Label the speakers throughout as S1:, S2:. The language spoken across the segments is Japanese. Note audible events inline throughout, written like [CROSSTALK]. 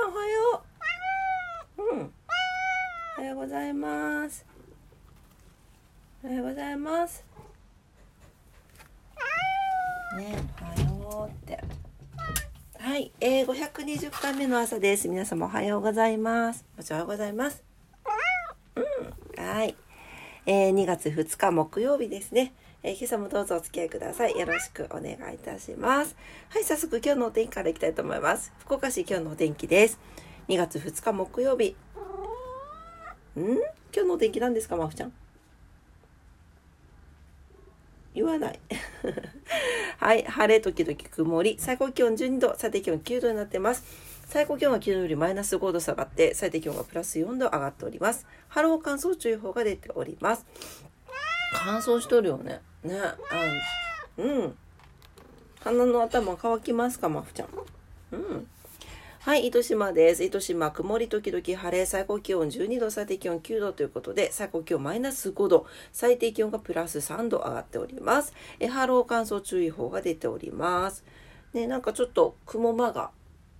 S1: ゃんおはよう。うん。おはようございます。おはようございます。ね、おはようって。はい、えー、520回目の朝です。皆様おはようございます。おはようございます。うん、はい。えー、2月2日木曜日ですね。えー、今朝もどうぞお付き合いください。よろしくお願いいたします。はい、早速今日のお天気からいきたいと思います。福岡市今日のお天気です。2月2日木曜日。ん？今日のお天気何ですか、まふちゃん？言わない。[LAUGHS] はい、晴れ時々曇り、最高気温12度、最低気温9度になってます。最高気温は昨日よりマイナス5度下がって、最低気温がプラス4度上がっております。波浪乾燥注意報が出ております。乾燥しとるよね。ね。あうん。鼻の頭乾きますか、まふちゃん。うん。はい、糸島です。糸島、曇り時々晴れ、最高気温12度、最低気温9度ということで、最高気温マイナス5度、最低気温がプラス3度上がっております。え、波浪乾燥注意報が出ております。ね、なんかちょっと雲間が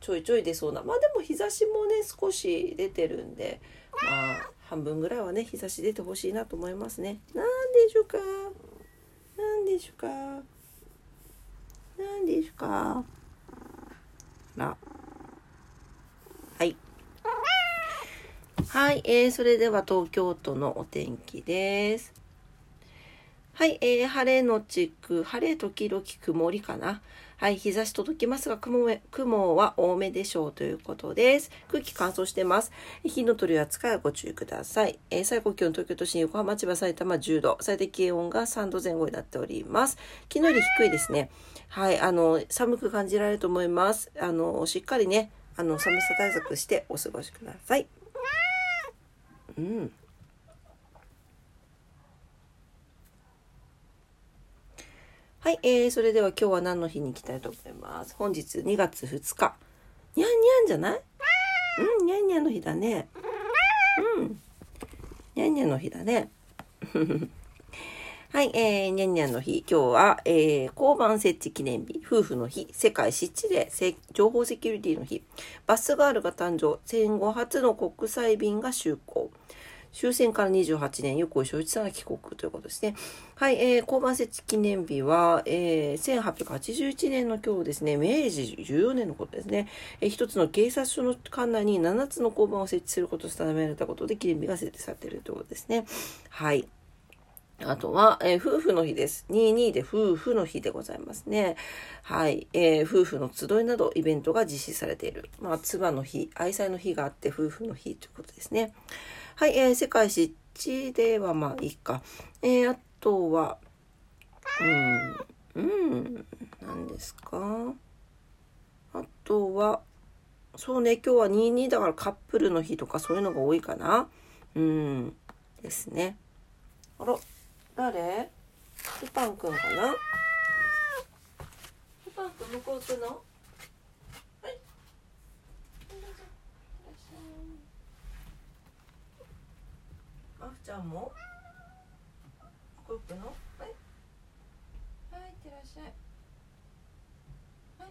S1: ちょいちょい出そうな。まあでも日差しもね、少し出てるんで、まあ、半分ぐらいはね、日差し出てほしいなと思いますね。なんでしょうかですか？何ですか？な。はい。はい、えー、それでは東京都のお天気です。はい、えー、晴れのちく、晴れ時々曇りかな。はい、日差し届きますが、雲雲は多めでしょうということです。空気乾燥してます。火の取り扱いはご注意ください。えー、最高気温東京都心、横浜、千葉、埼玉10度、最低気温が3度前後になっております。昨日より低いですね。はい、あの、寒く感じられると思います。あの、しっかりね、あの、寒さ対策してお過ごしください。うん。はい、えー、それでは今日は何の日に行きたいと思います？本日2月2日。にゃんにゃんじゃない？うん、にゃんにゃんの日だね。うん。にゃんにゃんの日だね。[LAUGHS] はい、えー、にゃんにゃんの日。今日は、えー、交番設置記念日、夫婦の日、世界湿地で情報セキュリティの日、バスガールが誕生、戦後初の国際便が就航。終戦から28年、横井正一さんが帰国ということですね。はい、えー、交番設置記念日は、えー、1881年の今日ですね、明治14年のことですね。えー、一つの警察署の管内に7つの交番を設置することと定められたことで記念日が設定されているということですね。はい。あとは、えー、夫婦の日です。22で夫婦の日でございますね。はい。えー、夫婦の集いなどイベントが実施されている。まあ、妻の日、愛妻の日があって夫婦の日ということですね。はい。えー、世界湿地ではまあいいか。えー、あとは、うん、うん、何ですか？あとは、そうね、今日は22だからカップルの日とかそういうのが多いかな。うん、ですね。あら。誰？ルパンくんかな？ルパンくん向こう行くのはいマフちゃんも？う行くの？はい。はい、いってらっしゃい。はい。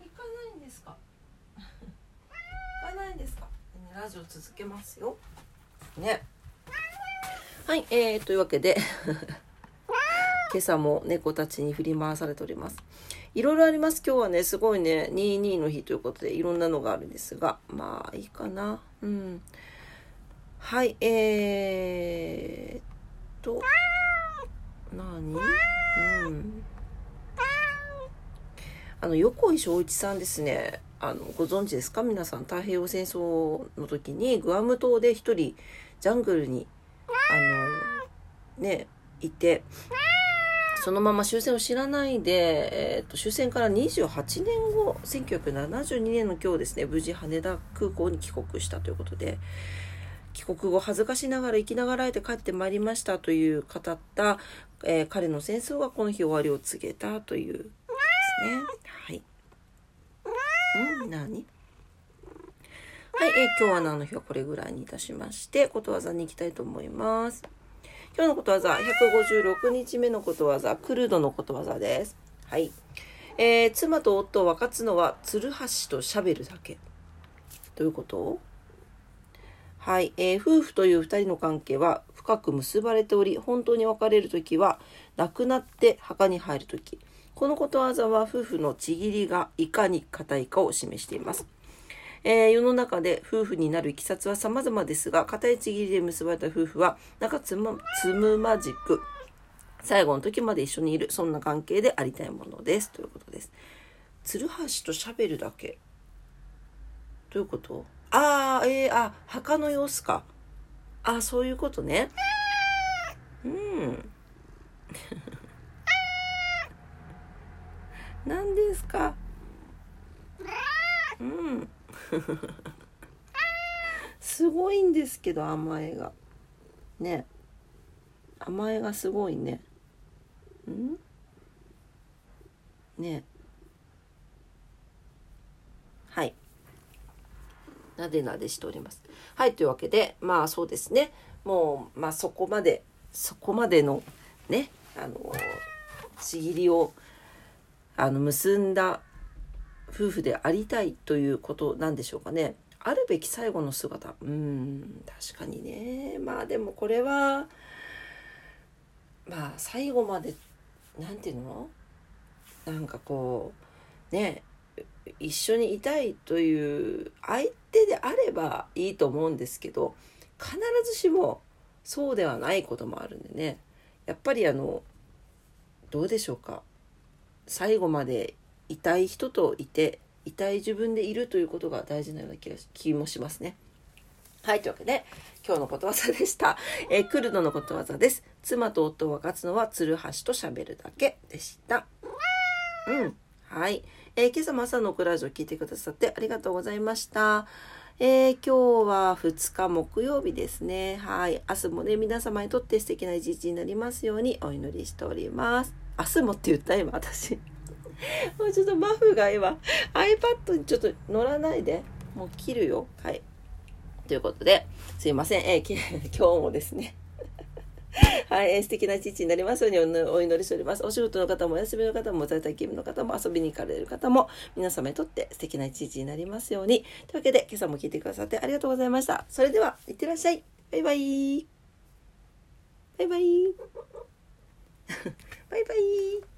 S1: 行かないんですか？行かないんですか？ラジオ続けますよ。ね。はい、えー、というわけで [LAUGHS] 今朝も猫たちに振り回されております。いろいろあります。今日はね、すごいね、22の日ということで、いろんなのがあるんですが、まあ、いいかな。うん。はい、えーっと、何？うん。あの、横井正一さんですね。あの、ご存知ですか？皆さん、太平洋戦争の時に、グアム島で一人、ジャングルに、あの、ね、いて、そのまま終戦を知らないで、えっ、と、終戦から28年後、1972年の今日ですね、無事羽田空港に帰国したということで、帰国後恥ずかしながら生きながらえて帰ってまいりましたという語った、えー、彼の戦争がこの日終わりを告げたというですね。はい。うん何？はい、えー、今日は何の日はこれぐらいにいたしまして、ことわざに行きたいと思います。今日のことわざ、156日目のことわざ、クルドのことわざです。はい。えー、妻と夫を分かつのは、ツルハシとシャベルだけ。どういうこと？はい、えー、夫婦という二人の関係は深く結ばれており、本当に別れる時は、亡くなって墓に入る時。このことわざは夫婦のちぎりがいかに硬いかを示しています。えー、世の中で夫婦になるいきさつは様々ですが、固いちぎりで結ばれた夫婦は、仲つむつむまじく、最後の時まで一緒にいる、そんな関係でありたいものです。ということです。ツルハシとシャベルだけ。どういうこと？ああ、えー、あ、墓の様子か。あそういうことね。うん。[LAUGHS] 何ですか？うん。すごいんですけど、甘えが。ね。甘えがすごいね。ん？ねはいなでなでしておりますはいというわけでまあそうですねもうまあそこまでそこまでのねあのちぎりをあの結んだ夫婦でありたいということなんでしょうかね。あるべき最後の姿。うん確かにね。まあでもこれはまあ最後まで何て言うの？なんかこうね一緒にいたいという相手であればいいと思うんですけど必ずしもそうではないこともあるんでね。やっぱりあのどうでしょうか。最後までいたい人といていたい自分でいるということが大事なような気が気もしますね。はい、というわけで、今日のことわざでした。えー、クルドのことわざです。妻と夫を分かつのは、ツルハシと喋るだけでした。うん。はい。えー、今朝も朝のクラジオ聞いてくださってありがとうございました。えー、今日は2日木曜日ですね。はい。明日もね、皆様にとって素敵な一日になりますようにお祈りしております。明日もって言った今、私。[LAUGHS] もうちょっとマフが今、iPad にちょっと乗らないで。もう切るよ。はい。ということで、すいません。えー、[LAUGHS] 今日もですね、[LAUGHS] はい、えー、素敵な一日になりますようにお祈りしております。お仕事の方もお休みの方も在宅勤務の方も遊びに行かれる方も皆様にとって素敵な一日になりますように。というわけで今朝も聞いてくださってありがとうございました。それでは、いってらっしゃい。バイバイ。バイバイ。バイバイ。